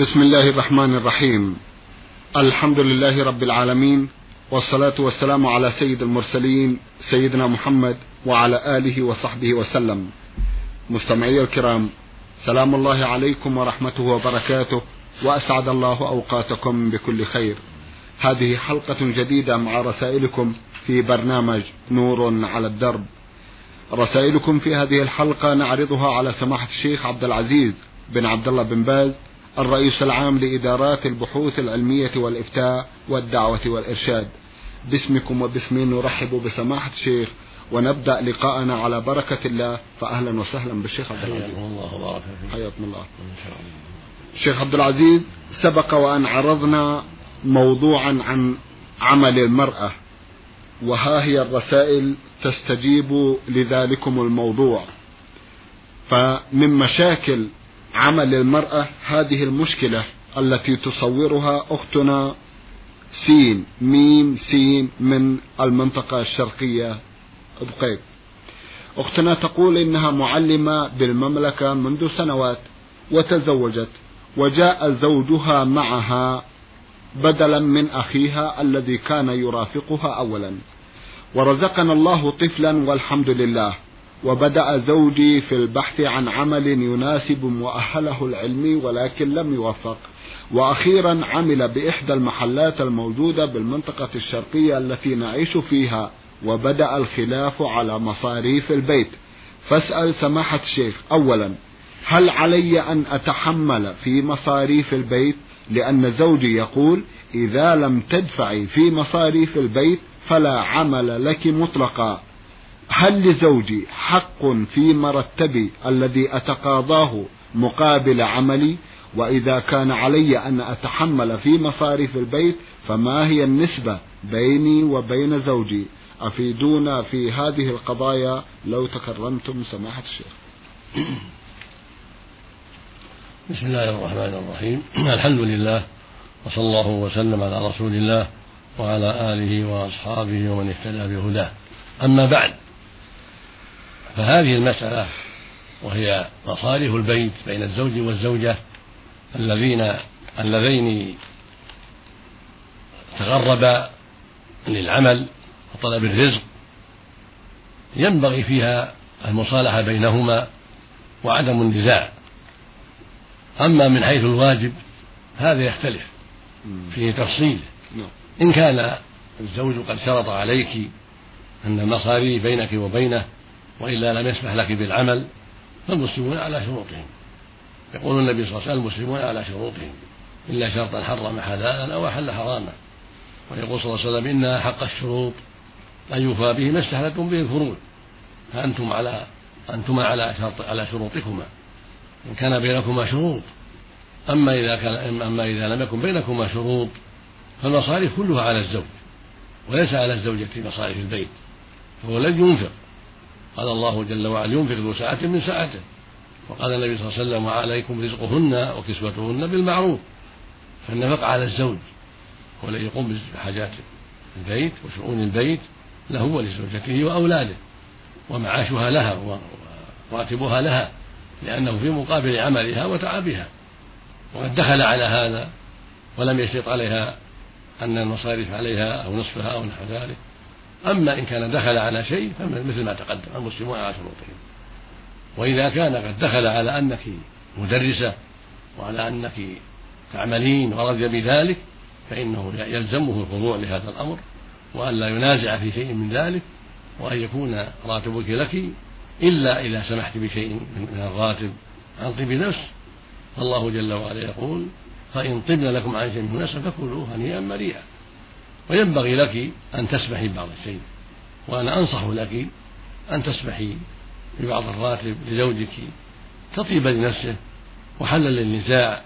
بسم الله الرحمن الرحيم. الحمد لله رب العالمين والصلاة والسلام على سيد المرسلين سيدنا محمد وعلى آله وصحبه وسلم. مستمعي الكرام سلام الله عليكم ورحمته وبركاته وأسعد الله أوقاتكم بكل خير. هذه حلقة جديدة مع رسائلكم في برنامج نور على الدرب. رسائلكم في هذه الحلقة نعرضها على سماحة الشيخ عبد العزيز بن عبد الله بن باز الرئيس العام لإدارات البحوث العلمية والإفتاء والدعوة والإرشاد. باسمكم وباسمي نرحب بسماحة الشيخ ونبدأ لقاءنا على بركة الله. فأهلا وسهلا بالشيخ عبد العزيز. حياكم الله وبارك حياكم الله. شيخ عبد العزيز سبق وأن عرضنا موضوعا عن عمل المرأة وها هي الرسائل تستجيب لذلكم الموضوع. فمن مشاكل عمل المرأة هذه المشكلة التي تصورها أختنا سين ميم سين من المنطقة الشرقية بقيب أختنا تقول إنها معلمة بالمملكة منذ سنوات وتزوجت وجاء زوجها معها بدلا من أخيها الذي كان يرافقها أولا. ورزقنا الله طفلا والحمد لله. وبدأ زوجي في البحث عن عمل يناسب مؤهله العلمي ولكن لم يوفق. وأخيرا عمل بإحدى المحلات الموجودة بالمنطقة الشرقية التي نعيش فيها وبدأ الخلاف على مصاريف البيت. فاسأل سماحة الشيخ أولا هل علي أن أتحمل في مصاريف البيت؟ لأن زوجي يقول إذا لم تدفعي في مصاريف البيت فلا عمل لك مطلقا. هل لزوجي حق في مرتبي الذي أتقاضاه مقابل عملي؟ وإذا كان علي أن أتحمل في مصاريف البيت فما هي النسبة بيني وبين زوجي؟ أفيدونا في هذه القضايا؟ لو تكرمتم سماحة الشيخ. بسم الله الرحمن الرحيم. الحمد لله وصلى الله وسلم على رسول الله وعلى آله وأصحابه ومن اهتدى بهداه. أما بعد فهذه المسألة وهي مصاريف البيت بين الزوج والزوجة الذين اللذين تغربا للعمل وطلب الرزق. ينبغي فيها المصالحة بينهما وعدم النزاع. أما من حيث الواجب هذا يختلف فيه تفصيل نعم. إن كان الزوج قد شرط عليك أن المصاريف بينك وبينه وإلا لم يسمح لك بالعمل فالمسلمون على شروطهم. يقول النبي صلى الله عليه وسلم المسلمون على شروطهم. إلا شرطا حرم حلالا أو أحل حراما. ويقول صلى الله عليه وسلم إن حق الشروط. أن يوفى به ما استحلتم به الفروض. فأنتم على أنتما على شرط على شروطكما. إن كان بينكما شروط. أما إذا كان أما إذا لم يكن بينكما شروط فالمصاريف كلها على الزوج. وليس على الزوجة مصاريف البيت. فهو الذي ينفق. قال الله جل وعلا ينفق ذو سعة من سعته وقال النبي صلى الله عليه وسلم وعليكم رزقهن وكسوتهن بالمعروف. فالنفقة على الزوج هو الذي يقوم بحاجات البيت وشؤون البيت له ولزوجته وأولاده. ومعاشها لها وراتبها لها لأنه في مقابل عملها وتعبها. وقد دخل على هذا ولم يشرط عليها أن المصاريف عليها أو نصفها أو نحو ذلك. أما إن كان دخل على شيء فمثل ما تقدم المسلمون على شروطهم وإذا كان قد دخل على أنك مدرسة وعلى أنك تعملين ورضي بذلك فإنه يلزمه الخضوع لهذا الأمر وأن لا ينازع في شيء من ذلك وأن يكون راتبك لك إلا إذا سمحت بشيء من الراتب. عن طيب نفس فالله جل وعلا يقول فإن طبن لكم عن شيء من نفس فكلوه هنيئا مريئا. وينبغي لك أن تسمحي ببعض الشيء. وأنا أنصح لك أن تسمحي ببعض الراتب لزوجك. تطيب لنفسه وحلا للنزاع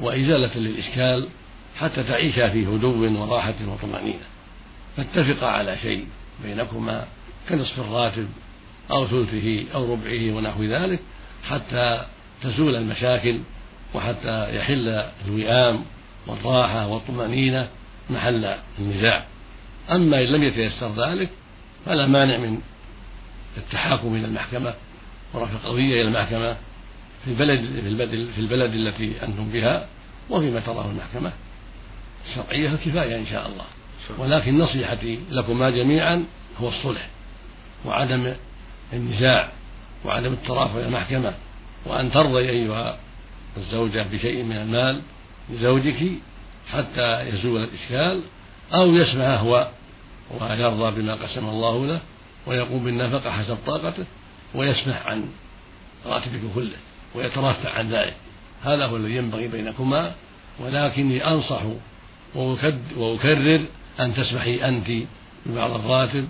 وإزالة للإشكال حتى تعيشا في هدوء وراحة وطمأنينة. فاتفقا على شيء بينكما كنصف الراتب أو ثلثه أو ربعه ونحو ذلك حتى تزول المشاكل وحتى يحل الوئام والراحة والطمأنينة محل النزاع. أما إن لم يتيسر ذلك فلا مانع من التحاكم إلى المحكمة ورفع قضية إلى المحكمة في البلد في البلد, في البلد التي أنتم بها وفيما تراه المحكمة الشرعية الكفاية إن شاء الله. ولكن نصيحتي لكما جميعا هو الصلح وعدم النزاع وعدم الترافع إلى المحكمة. وأن ترضي أيها الزوجة بشيء من المال لزوجك حتى يزول الإشكال أو يسمع هو ويرضى بما قسم الله له ويقوم بالنفقة حسب طاقته ويسمح عن راتبك كله ويترفع عن ذلك. هذا هو الذي ينبغي بينكما ولكني أنصح وأكرر أن تسمحي أنت ببعض الراتب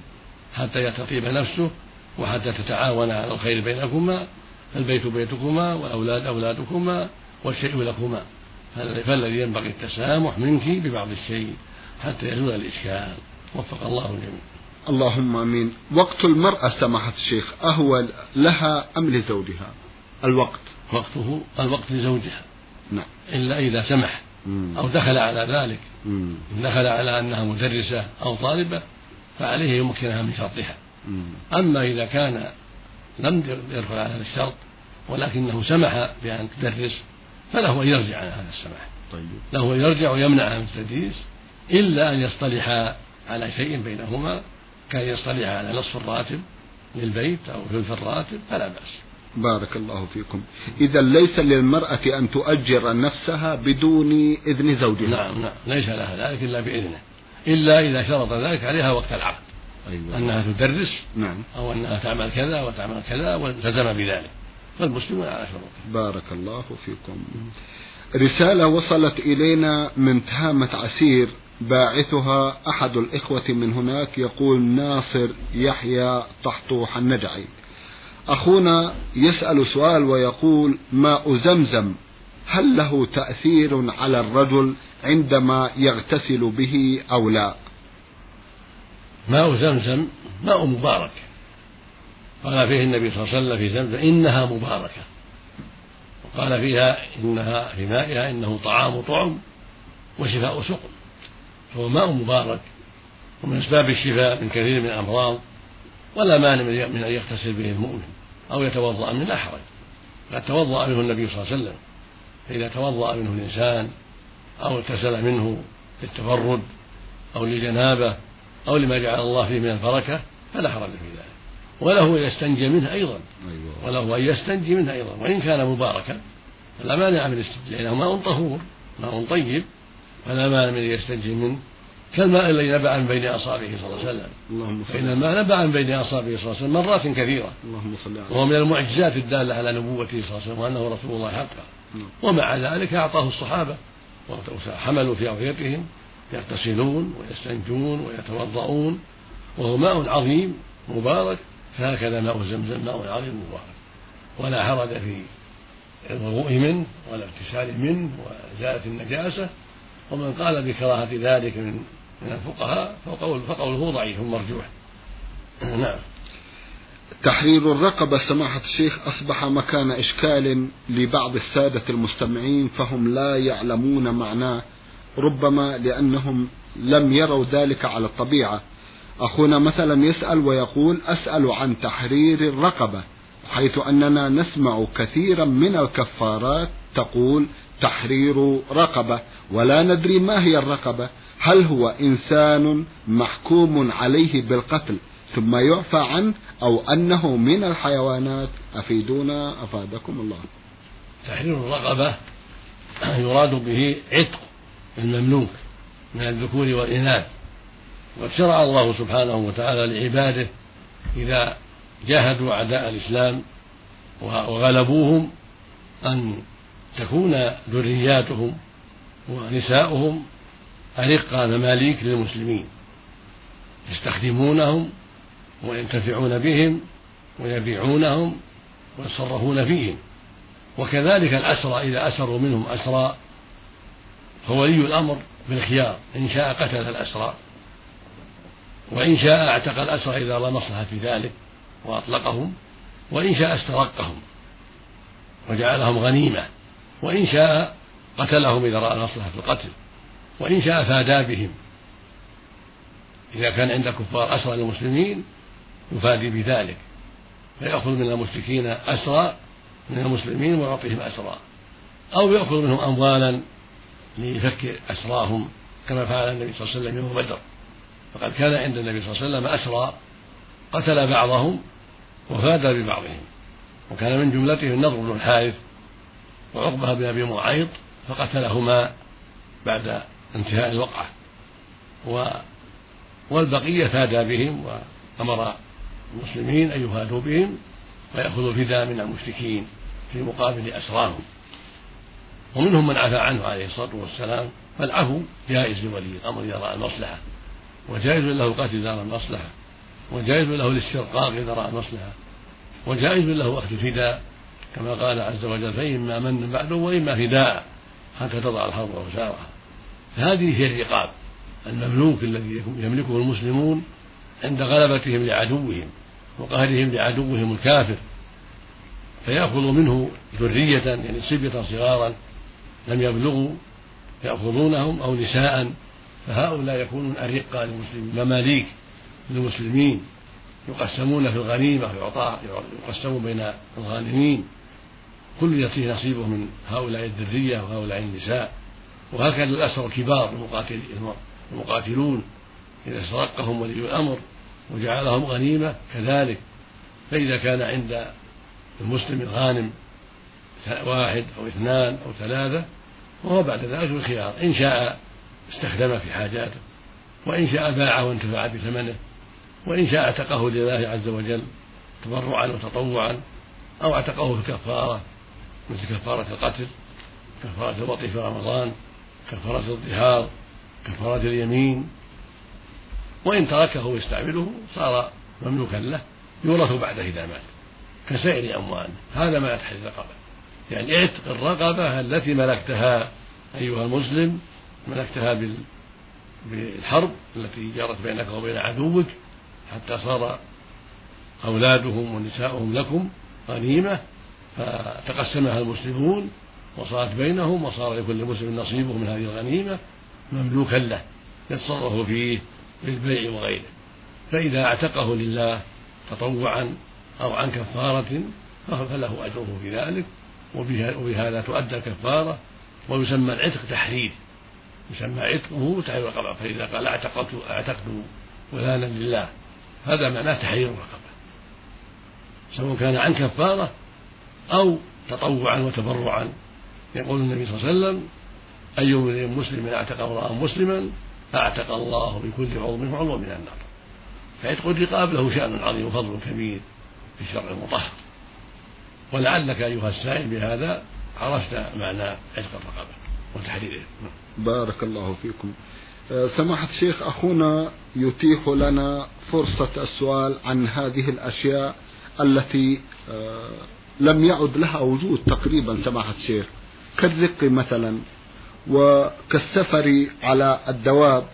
حتى يستطيب نفسه وحتى تتعاون على الخير بينكما البيت بيتكما والأولاد أولادكما والشيء لكما. فالذي ينبغي التسامح منك ببعض الشيء حتى يزول الإشكال. وفق الله الجميع. اللهم آمين. وقت المرأة سماحة الشيخ أهو لها أم لزوجها؟ الوقت. وقته الوقت لزوجها. نعم. إلا إذا سمح أو دخل على ذلك. مم. دخل على أنها مدرسة أو طالبة فعليه يمكنها من شرطها. أما إذا كان لم يدخل على هذا الشرط ولكنه سمح بأن تدرس فله أن يرجع عن هذا السماح طيب. له أن يرجع ويمنع من التدريس إلا أن يصطلحا على شيء بينهما كان يصطلحا على نصف الراتب للبيت أو ثلث الراتب فلا بأس. بارك الله فيكم. إذا ليس للمرأة أن تؤجر نفسها بدون إذن زوجها. نعم نعم. ليس لها ذلك إلا بإذنه. إلا إذا شرط ذلك عليها وقت العقد. أيوة. أنها تدرس نعم. أو أنها تعمل كذا وتعمل كذا والتزم بذلك. فالمسلمون على شروطه بارك الله فيكم. رسالة وصلت إلينا من تهامة عسير باعثها أحد الإخوة من هناك يقول ناصر يحيى طحطوح النجعي أخونا يسأل سؤال ويقول ماء زمزم هل له تأثير على الرجل عندما يغتسل به أو لا؟ ماء زمزم ماء مبارك. قال فيه النبي صلى الله عليه وسلم في زمزم إنها مباركة. وقال فيها إنها في مائها إنه طعام طعم وشفاء سقم. فهو ماء مبارك ومن أسباب الشفاء من كثير من الأمراض ولا مانع من أن يغتسل به المؤمن أو يتوضأ منه لا حرج قد توضأ منه النبي صلى الله عليه وسلم فإذا توضأ منه الإنسان أو اغتسل منه للتفرد أو للجنابة أو لما جعل الله فيه من البركة فلا حرج في ذلك. وله أن يستنجي منه أيضا. أيوة. وله أن يستنجي منه أيضا. وإن كان مباركا فلا مانع من الاستنجاء لأنه ماء طهور ماء طيب فلا مانع من يستنجي منه. كالماء الذي نبع من بين أصابعه صلى الله عليه وسلم. اللهم فإن الماء نبع من بين أصابعه صلى الله عليه وسلم مرات كثيرة. اللهم صل وهو من المعجزات الدالة على نبوته صلى الله عليه وسلم وأنه رسول الله حقا. نعم. ومع ذلك أعطاه الصحابة وحملوا في أوعيتهم يغتسلون ويستنجون ويتوضؤون وهو ماء عظيم مبارك فهكذا ماء زمزم ماء عظيم مبارك. ولا حرج في الوضوء منه ولا اغتسال منه وإزالة النجاسة. ومن قال بكراهة ذلك من من الفقهاء فقول فقوله ضعيف مرجوح. نعم. تحرير الرقبة سماحة الشيخ أصبح مكان إشكال لبعض السادة المستمعين فهم لا يعلمون معناه ربما لأنهم لم يروا ذلك على الطبيعة. أخونا مثلا يسأل ويقول أسأل عن تحرير الرقبة حيث أننا نسمع كثيرا من الكفارات تقول تحرير رقبة ولا ندري ما هي الرقبة هل هو إنسان محكوم عليه بالقتل ثم يعفى عنه أو أنه من الحيوانات؟ أفيدونا أفادكم الله. تحرير الرقبة يراد به عتق المملوك من الذكور والإناث. وقد شرع الله سبحانه وتعالى لعباده إذا جاهدوا أعداء الإسلام وغلبوهم أن تكون ذرياتهم ونساؤهم أرقى مماليك للمسلمين يستخدمونهم وينتفعون بهم ويبيعونهم ويتصرفون فيهم. وكذلك الأسرى إذا أسروا منهم أسرى فولي الأمر بالخيار إن شاء قتل الأسرى. وإن شاء اعتق الأسرى إذا رأى مصلحة في ذلك وأطلقهم وإن شاء استرقهم وجعلهم غنيمة وإن شاء قتلهم إذا رأى مصلحة في القتل وإن شاء فادا بهم. إذا كان عند كفار أسرى للمسلمين يفادي بذلك فيأخذ من المشركين أسرى من المسلمين ويعطيهم أسرى أو يأخذ منهم أموالا ليفك أسراهم كما فعل النبي صلى الله عليه وسلم يوم بدر. فقد كان عند النبي صلى الله عليه وسلم أسرى قتل بعضهم وفاد ببعضهم وكان من جملتهم النضر بن الحارث وعقبة بن أبي معيط فقتلهما بعد انتهاء الوقعة. و والبقية فادى بهم وأمر المسلمين أن يفادوا بهم ويأخذوا الفداء من المشركين في مقابل أسراهم. ومنهم من عفى عنه عليه الصلاة والسلام فالعفو جائز لولي الأمر إذا رأى المصلحة. وجائز له القتل إذا رأى المصلحة وجائز له الاسترقاق إذا رأى المصلحة وجائز له أخذ الفداء كما قال عز وجل فإما من بعده وإما فداء حتى تضع الحرب أوزارها فهذه هي الرقاب المملوك الذي يملكه المسلمون عند غلبتهم لعدوهم وقهرهم لعدوهم الكافر. فيأخذ منه ذرية يعني صبية صغارا لم يبلغوا يأخذونهم أو نساء فهؤلاء يكونون أرقة للمسلمين. مماليك للمسلمين. يقسمون في الغنيمة يعطى يقسمون بين الغانمين. كل يأتيه نصيبه من هؤلاء الذرية وهؤلاء النساء. وهكذا الأسرى الكبار المقاتلون. إذا استرقهم ولي الأمر وجعلهم غنيمة كذلك. فإذا كان عند المسلم الغانم واحد أو اثنان أو ثلاثة وهو بعد ذلك الخيار. إن شاء استخدمه في حاجاته. وإن شاء باعه وانتفع بثمنه. وإن شاء اعتقه لله عز وجل تبرعا وتطوعا. أو اعتقه في الكفارة مثل كفارة القتل كفارة الوطي في رمضان كفارة الظهار كفارة اليمين. وإن تركه ويستعمله صار مملوكا له يورث بعده إذا مات كسائر أمواله هذا ما تحت الرقبة. يعني اعتق الرقبة التي ملكتها أيها المسلم ملكتها بالحرب التي جرت بينك وبين عدوك حتى صار أولادهم ونساؤهم لكم غنيمة فتقسمها المسلمون وصارت بينهم وصار لكل مسلم نصيبه من هذه الغنيمة مملوكا له يتصرف فيه بالبيع وغيره. فإذا اعتقه لله تطوعا أو عن كفارة فله أجره في ذلك وبهذا تؤدى الكفارة ويسمى العتق تحرير. يسمى عتقه تحرير الرقبة فإذا قال اعتقت اعتقت فلانا لله هذا معناه تحرير الرقبة. سواء كان عن كفارة أو تطوعا وتبرعا يقول النبي صلى الله عليه وسلم أي امرئ مسلم اعتق امرأ مسلما أعتق الله بكل عضو منه عضو من النار. فعتق الرقاب له شأن عظيم وفضل كبير في الشرع المطهر. ولعلك أيها السائل بهذا عرفت معنى عتق الرقبة وتحريره. بارك الله فيكم. آه، سماحة الشيخ أخونا يتيح لنا فرصة السؤال عن هذه الأشياء التي آه، لم يعد لها وجود تقريبا سماحة الشيخ. كالرق مثلا وكالسفر على الدواب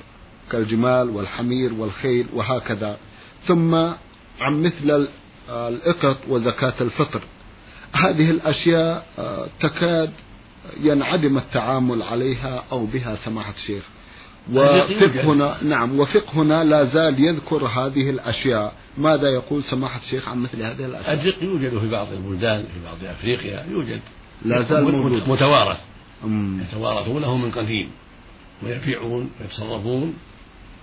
كالجمال والحمير والخيل وهكذا. ثم عن مثل الإقط وزكاة الفطر. هذه الأشياء آه، تكاد ينعدم التعامل عليها أو بها سماحة الشيخ. وفقهنا نعم وفقهنا لا زال يذكر هذه الأشياء. ماذا يقول سماحة الشيخ عن مثل هذه الأشياء؟ الرق يوجد في بعض البلدان في بعض أفريقيا يوجد. لا زال موجود. متوارث. يتوارثونه من قديم. ويبيعون ويتصرفون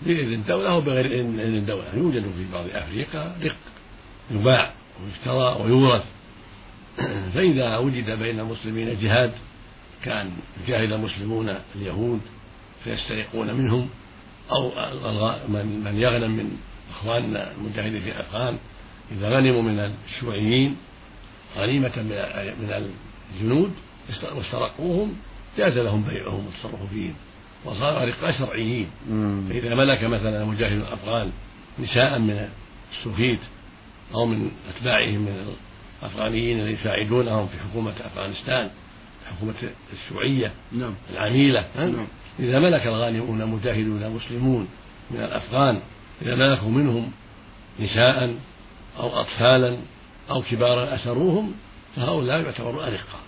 بإذن الدولة وبغير إذن الدولة. يوجد في بعض أفريقيا رق يباع ويشترى ويورث. فإذا وجد بين المسلمين جهاد كان يجاهد المسلمون اليهود فيسترقون منهم أو من يغنم من إخواننا المجاهدين في أفغان إذا غنموا من الشيوعيين غنيمة من الجنود واسترقوهم جاز لهم بيعهم والتصرف فيهم. وصاروا رقاء شرعيين فإذا ملك مثلا مجاهد الأفغان نساء من السوفيت أو من أتباعهم من الأفغانيين الذين يساعدونهم في حكومة أفغانستان حكومة الشيوعية نعم. العميلة نعم. إذا ملك الغانمون مجاهدون مسلمون من الأفغان إذا ملكوا منهم نساء أو أطفالا أو كبارا أسروهم فهؤلاء يعتبرون أرقة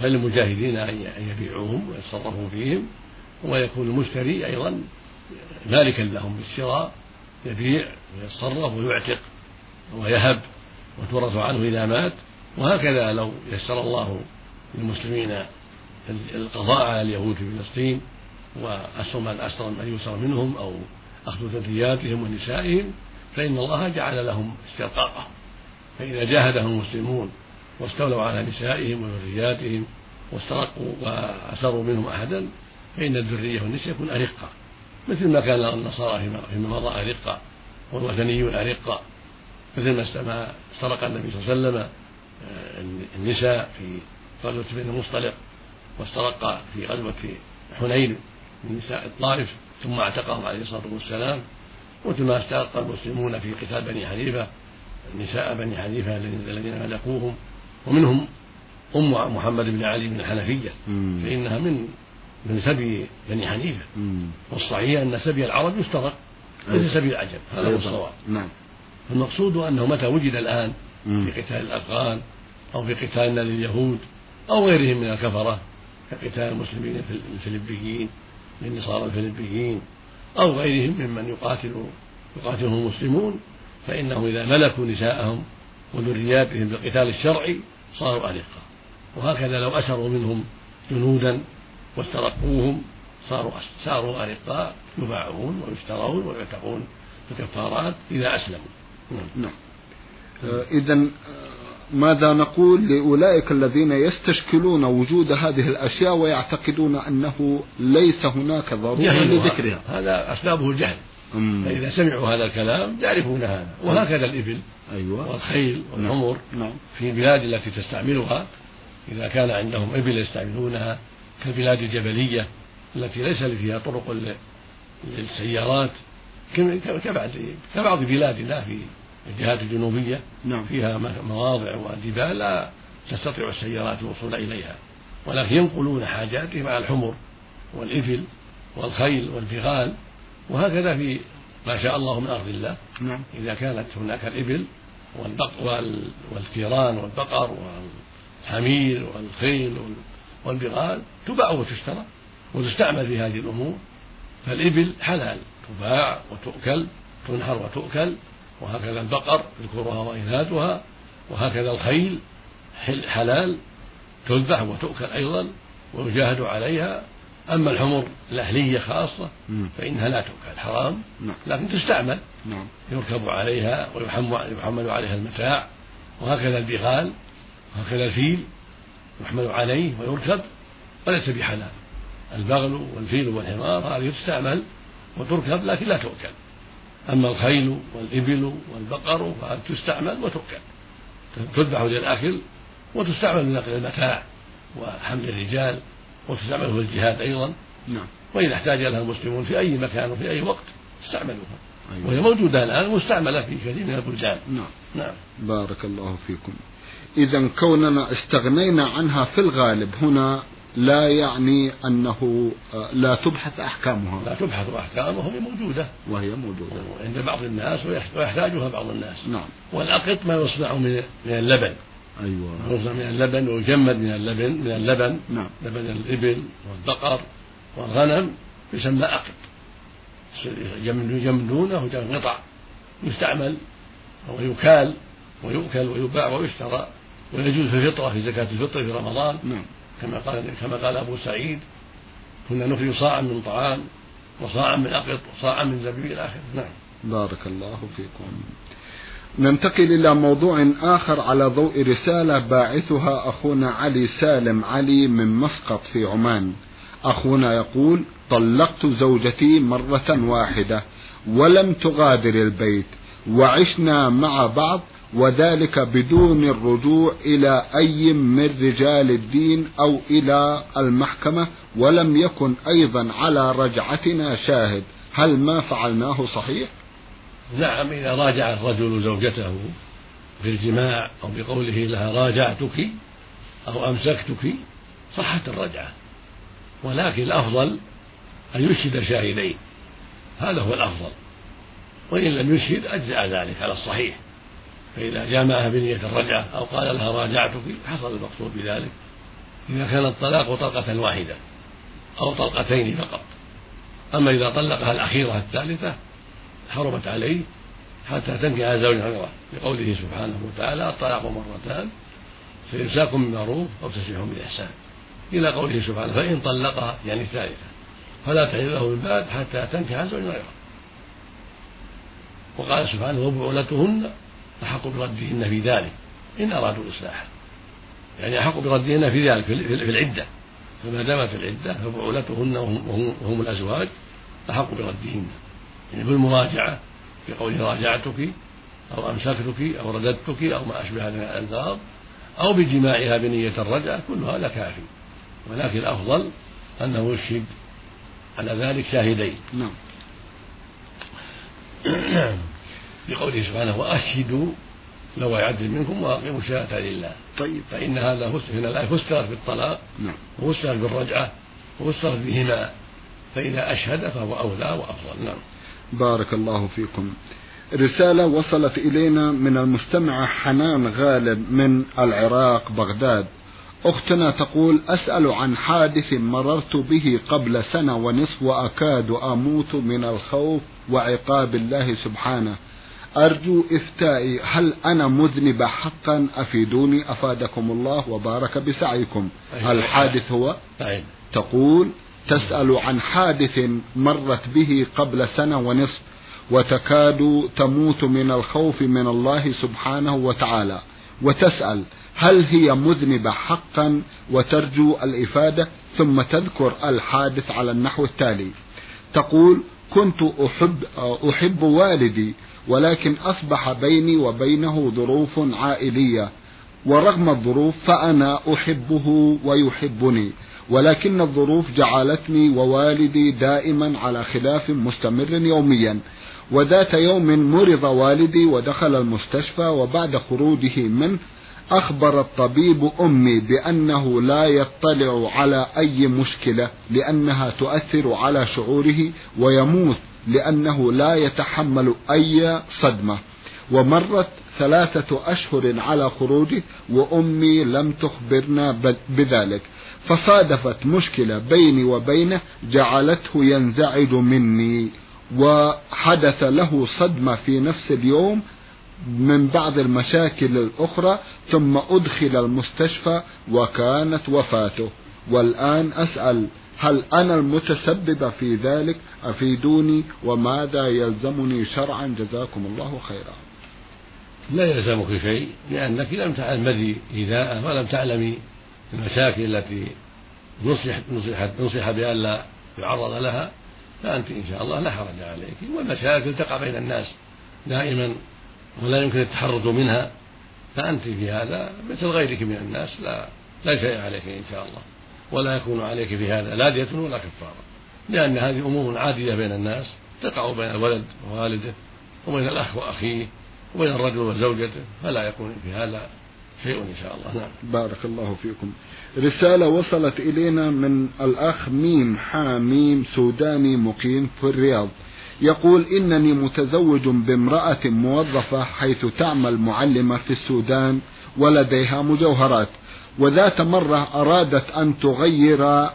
فللمجاهدين أن يبيعوهم ويتصرفوا فيهم ويكون المشتري أيضا مالكا لهم بالشراء يبيع ويتصرف ويعتق ويهب وتورث عنه إذا مات وهكذا لو يسر الله للمسلمين القضاء على اليهود في فلسطين وأسر من أسر من يسر منهم أو أخذ ذرياتهم ونسائهم فإن الله جعل لهم استرقاقهم فإذا جاهدهم المسلمون واستولوا على نسائهم وذرياتهم واسترقوا وأسروا منهم أحدا فإن الذرية والنساء يكون أرقة. مثل ما كان النصارى فيما مضى أرقة والوثنيون أرقة. مثل ما استرق النبي صلى الله عليه وسلم آه، النساء في غزوة بني المصطلق واسترق في غزوة حنين من نساء الطائف ثم اعتقهم عليه الصلاة والسلام. مثل ما استرق المسلمون في قتال بني حنيفة؟ نساء بني حنيفة الذين ملكوهم ومنهم أم محمد بن علي بن الحنفية. فإنها من من سبي بني حنيفة. والصحيح أن سبي العرب يسترق ليس سبي العجم هذا هو الصواب. نعم. المقصود أنه متى وجد الآن في قتال الأفغان أو في قتالنا لليهود أو غيرهم من الكفرة كقتال المسلمين الفلبيين للنصارى الفلبيين أو غيرهم ممن يقاتل يقاتلهم المسلمون فإنه إذا ملكوا نساءهم وذرياتهم بالقتال الشرعي صاروا أرقة وهكذا لو أسروا منهم جنودا واسترقوهم صاروا صاروا أرقاء يباعون ويشترون ويعتقون بكفارات إذا أسلموا. نعم, نعم. آه، إذا آه، ماذا نقول لأولئك الذين يستشكلون وجود هذه الأشياء ويعتقدون أنه ليس هناك ضرورة؟ لذكرها. هذا أسبابه الجهل فإذا سمعوا هذا الكلام يعرفون هذا. وهكذا الإبل أيوة. والخيل والحمر نعم. في البلاد التي تستعملها. إذا كان عندهم إبل يستعملونها كالبلاد الجبلية التي ليس فيها طرق للسيارات. كبعض كبعض بلادنا في الجهات الجنوبية نعم. فيها مواضع وجبال لا تستطيع السيارات الوصول إليها ولكن ينقلون حاجاتهم على الحمر والإبل والخيل والبغال وهكذا في ما شاء الله من أرض الله نعم. إذا كانت هناك الإبل والبق والثيران والبقر والحمير والخيل والبغال تباع وتشترى وتستعمل في هذه الأمور فالإبل حلال تباع وتؤكل تنحر وتؤكل وهكذا البقر ذكورها وإناثها وهكذا الخيل حلال تذبح وتؤكل أيضا ويجاهد عليها. أما الحمر الأهلية خاصة فإنها لا تؤكل حرام. نعم. لكن تستعمل. نعم. يركب عليها ويحمل عليها المتاع. وهكذا البغال وهكذا الفيل يحمل عليه ويركب وليس بحلال. البغل والفيل والحمار هذه تستعمل وتركب لكن لا تؤكل. أما الخيل والإبل والبقر فتستعمل وتؤكل. تذبح للأكل وتستعمل لنقل المتاع وحمل الرجال وتستعمل في الجهاد أيضا. نعم. وإذا احتاج لها المسلمون في أي مكان وفي أي وقت استعملوها. أيوة. وهي موجودة الآن مستعملة في كثير من البلدان. نعم. نعم. بارك الله فيكم. إذا كوننا استغنينا عنها في الغالب هنا لا يعني أنه آه، لا تبحث أحكامها. لا تبحث أحكامها وهي موجودة. وهي موجودة. عند بعض الناس ويحتاجها بعض الناس. نعم. والأقط ما يصنع من من اللبن. أيوة. يصنع من اللبن ويجمد من اللبن من اللبن. نعم. لبن الإبل والبقر والغنم يسمى أقط. يجمدونه قطع. يستعمل ويكال ويؤكل ويباع ويشترى. ويجوز في الفطرة في زكاة الفطر في رمضان. نعم. كما قال كما قال أبو سعيد كنا نخرج صاعا من طعام وصاعا من أقط وصاعا من زبيب إلى آخره. نعم. بارك الله فيكم. ننتقل إلى موضوع آخر على ضوء رسالة باعثها أخونا علي سالم علي من مسقط في عمان. أخونا يقول طلقت زوجتي مرة واحدة ولم تغادر البيت وعشنا مع بعض وذلك بدون الرجوع إلى أي من رجال الدين أو إلى المحكمة ولم يكن أيضا على رجعتنا شاهد. هل ما فعلناه صحيح؟ نعم إذا راجع الرجل زوجته في الجماع أو بقوله لها راجعتك أو أمسكتك صحت الرجعة. ولكن الأفضل أن يشهد شاهدين. هذا هو الأفضل. وإن لم يشهد أجزأ ذلك على الصحيح. فإذا جامعها بنية الرجعة أو قال لها راجعتك حصل المقصود بذلك. إذا كان الطلاق طلقة واحدة أو طلقتين فقط. أما إذا طلقها الأخيرة الثالثة حرمت عليه حتى تنكح زوجها غيره. لقوله سبحانه وتعالى الطلاق مرتان فإمساك من معروف أو تسريح بإحسان. إلى قوله سبحانه فإن طلقها يعني ثالثة فلا تحل له من بعد حتى تنكح زوجا غيره. وقال سبحانه وبعولتهن أحق بردهن في ذلك إن أرادوا إصلاحا يعني أحق بردهن في ذلك في العدة. فما دامت في العدة فبعولتهن وهم, وهم الأزواج أحق بردهن. يعني بالمراجعة في قوله راجعتك أو أمسكتك أو رددتك أو ما أشبه من الألفاظ أو بجماعها بنية الرجعة كل هذا كافي ولكن الأفضل أنه يشهد على ذلك شاهدين. نعم. لقوله سبحانه وأشهدوا لو عدل منكم وأقيموا الشهادة لله. طيب. فإن هذا هنا الآية فسرت بالطلاق نعم. وفسرت بالرجعة وفسرت بهما فإذا أشهد فهو أولى وأفضل. نعم. بارك الله فيكم. رسالة وصلت إلينا من المستمعة حنان غالب من العراق بغداد. أختنا تقول أسأل عن حادث مررت به قبل سنة ونصف وأكاد أموت من الخوف وعقاب الله سبحانه. أرجو إفتائي هل أنا مذنبة حقا؟ أفيدوني أفادكم الله وبارك بسعيكم. الحادث هو تقول تسأل عن حادث مرت به قبل سنة ونصف وتكاد تموت من الخوف من الله سبحانه وتعالى. وتسأل هل هي مذنبة حقا؟ وترجو الإفادة. ثم تذكر الحادث على النحو التالي. تقول كنت أحب, أحب والدي ولكن أصبح بيني وبينه ظروف عائلية ورغم الظروف فأنا أحبه ويحبني ولكن الظروف جعلتني ووالدي دائما على خلاف مستمر يوميا وذات يوم مرض والدي ودخل المستشفى وبعد خروجه منه أخبر الطبيب أمي بأنه لا يطلع على أي مشكلة لأنها تؤثر على شعوره ويموت. لأنه لا يتحمل أي صدمة. ومرت ثلاثة أشهر على خروجه وأمي لم تخبرنا بذلك. فصادفت مشكلة بيني وبينه جعلته ينزعج مني. وحدث له صدمة في نفس اليوم من بعض المشاكل الأخرى ثم أدخل المستشفى وكانت وفاته. والآن أسأل هل أنا المتسبب في ذلك أفيدوني وماذا يلزمني شرعا؟ جزاكم الله خيرا. لا يلزمك شيء لأنك لم تعلمي إيذاءه ولم تعلمي المشاكل التي نصح نصح نصح بأن لا يعرض لها فأنت إن شاء الله لا حرج عليك. والمشاكل تقع بين الناس دائما ولا يمكن التحرز منها فأنت في هذا مثل غيرك من الناس لا لا شيء عليك إن شاء الله. ولا يكون عليك في هذا لا دية ولا كفارة لأن هذه أمور عادية بين الناس تقع بين الولد ووالده وبين الأخ وأخيه وبين الرجل وزوجته فلا يكون في هذا شيء إن شاء الله. نعم. بارك الله فيكم. رسالة وصلت إلينا من الأخ ميم حاميم سوداني مقيم في الرياض. يقول إنني متزوج بامرأة موظفة حيث تعمل معلمة في السودان ولديها مجوهرات. وذات مرة أرادت أن تغير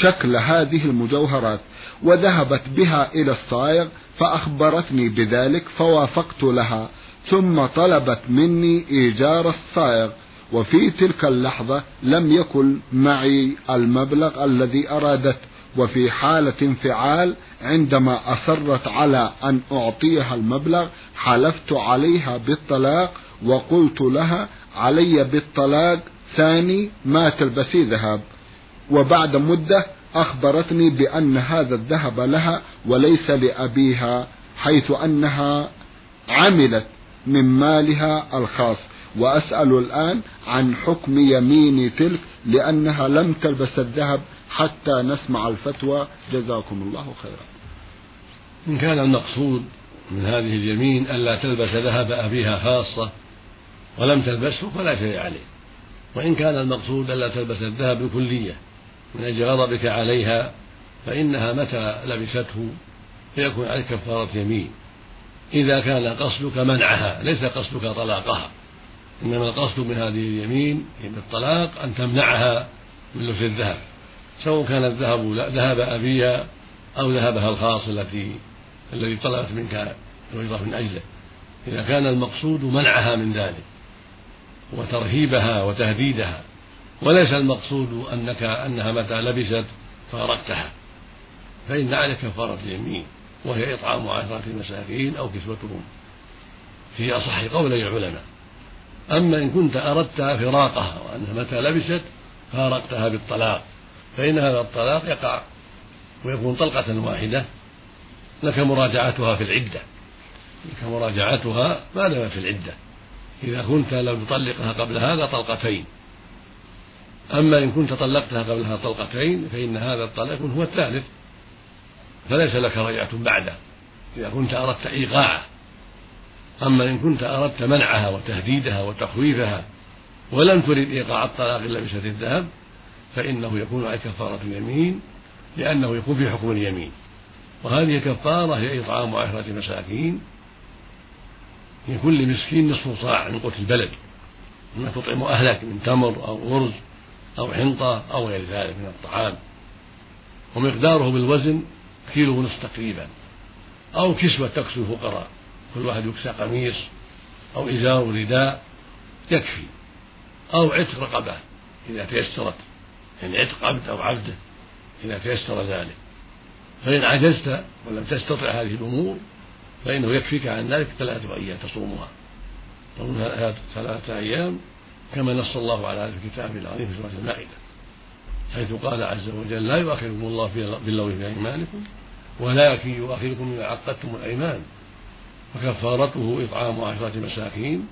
شكل هذه المجوهرات وذهبت بها إلى الصائغ فأخبرتني بذلك فوافقت لها ثم طلبت مني إيجار الصائغ وفي تلك اللحظة لم يكن معي المبلغ الذي أرادت وفي حالة انفعال عندما أصرت على أن أعطيها المبلغ حلفت عليها بالطلاق وقلت لها علي بالطلاق ثاني ما تلبسي ذهب. وبعد مدة أخبرتني بأن هذا الذهب لها وليس لأبيها حيث أنها عملت من مالها الخاص. وأسأل الآن عن حكم يمين تلك لأنها لم تلبس الذهب حتى نسمع الفتوى. جزاكم الله خيرا. إن كان المقصود من هذه اليمين ألا تلبس ذهب أبيها خاصة ولم تلبسه فلا شيء عليه. وإن كان المقصود ألا تلبس الذهب بكلية من أجل غضبك عليها فإنها متى لبسته؟ فيكون عليك كفارة يمين. إذا كان قصدك منعها ليس قصدك طلاقها. إنما القصد من هذه اليمين بالطلاق أن تمنعها من لبس الذهب. سواء كان الذهب ذهب أبيها أو ذهبها الخاص التي الذي طلبت منك الوجرة من أجله. إذا كان المقصود منعها من ذلك. وترهيبها وتهديدها. وليس المقصود أنك أنها متى لبست فارقتها. فإن عليك كفارة اليمين وهي إطعام عشرة مساكين أو كسوتهم في أصح قولي العلماء. أما إن كنت أردت فراقها وأنها متى لبست فارقتها بالطلاق. فإن هذا الطلاق يقع ويكون طلقة واحدة. لك مراجعتها في العدة. لك مراجعتها ما دام في العدة. إذا كنت لم تطلقها قبل هذا طلقتين. أما إن كنت طلقتها قبلها طلقتين فإن هذا الطلاق هو الثالث. فليس لك رجعة بعده. إذا كنت أردت إيقاعه. أما إن كنت أردت منعها وتهديدها وتخويفها ولم ترد إيقاع الطلاق إلا بشهادة الذهب فإنه يكون عليك كفارة اليمين لأنه يكون في حكم اليمين. وهذه الكفارة هي إطعام عشرة مساكين. لكل مسكين نصف صاع من قوت البلد. مما تطعم أهلك من تمر أو أرز أو حنطة أو غير ذلك من الطعام. ومقداره بالوزن كيلو ونصف تقريبا. أو كسوة تكسو الفقراء. كل واحد يكسى قميص أو إزار رداء يكفي. أو عتق رقبة إذا تيسرت. يعني عتق عبد أو عبده إذا تيسر ذلك. فإن عجزت ولم تستطع هذه الأمور فإنه يكفيك عن ذلك ثلاثة أيام تصومها. تصوم ثلاثة أيام كما نص الله على هذا في كتابه العظيم في سورة المائدة حيث قال عز وجل لا يؤاخذكم الله باللغو في أيمانكم ولكن يؤاخذكم بما عقدتم الأيمان فكفارته إطعام عشرة مساكين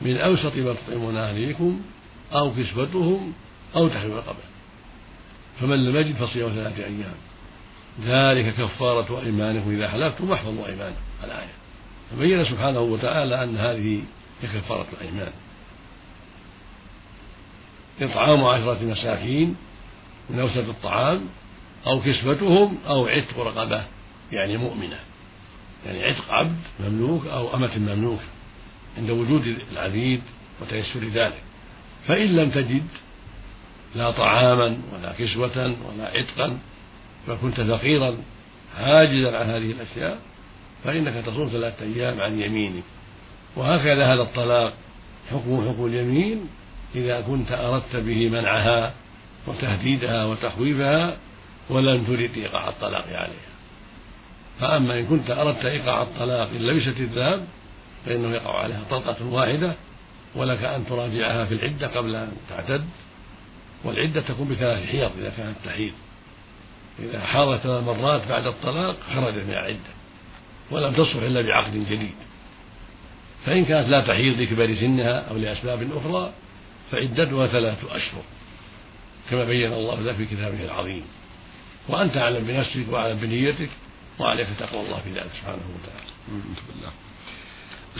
من أوسط ما تطعمون أهليكم أو كسوتهم أو تحرير رقبة فمن لم يجد فصيام ثلاثة أيام ذلك كفارة أيمانكم إذا حلفتم واحفظوا أيمانكم. الآية. فبين سبحانه وتعالى أن هذه هي كفارة الأيمان. إطعام عشرة مساكين من أوسط الطعام أو كسوتهم أو عتق رقبة يعني مؤمنة. يعني عتق عبد مملوك أو أمة مملوكة عند وجود العبيد وتيسر ذلك. فإن لم تجد لا طعاما ولا كسوة ولا عتقا فكنت فقيرا عاجزا عن هذه الأشياء فإنك تصوم ثلاثة أيام عن يمينك. وهكذا هذا الطلاق حكم حكم اليمين إذا كنت أردت به منعها وتهديدها وتخويفها ولم ترد إيقاع الطلاق عليها. فأما إن كنت أردت إيقاع الطلاق إن لبست الذهب فإنه يقع عليها طلقة واحدة ولك أن تراجعها في العدة قبل أن تعتد والعدة تكون بثلاث حيض إذا كانت تحيض. إذا حاضت ثلاث مرات بعد الطلاق خرجت من العدة ولم تصلح إلا بعقد جديد. فإن كانت لا تحيض لكبر سنها أو لأسباب أخرى فعدتها ثلاثة أشهر كما بين الله ذلك في كتابه العظيم. وأنت أعلم بنفسك وأعلم بنيتك وعليك تقوى الله في ذلك سبحانه وتعالى.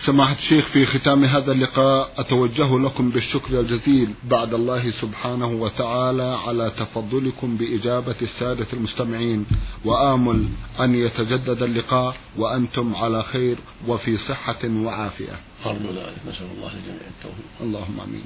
سماحة الشيخ في ختام هذا اللقاء أتوجه لكم بالشكر الجزيل بعد الله سبحانه وتعالى على تفضلكم بإجابة السادة المستمعين. وآمل أن يتجدد اللقاء وأنتم على خير وفي صحة وعافية. أرجو ذلك نسأل الله للجميع التوفيق. اللهم آمين.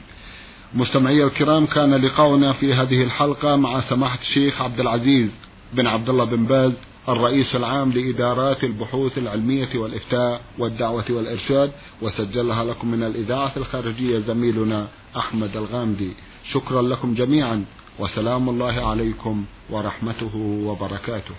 مستمعي الكرام كان لقاؤنا في هذه الحلقة مع سماحة الشيخ عبد العزيز بن عبد الله بن باز. الرئيس العام لإدارات البحوث العلمية والإفتاء والدعوة والإرشاد وسجلها لكم من الإذاعة الخارجية زميلنا أحمد الغامدي. شكرا لكم جميعا وسلام الله عليكم ورحمته وبركاته.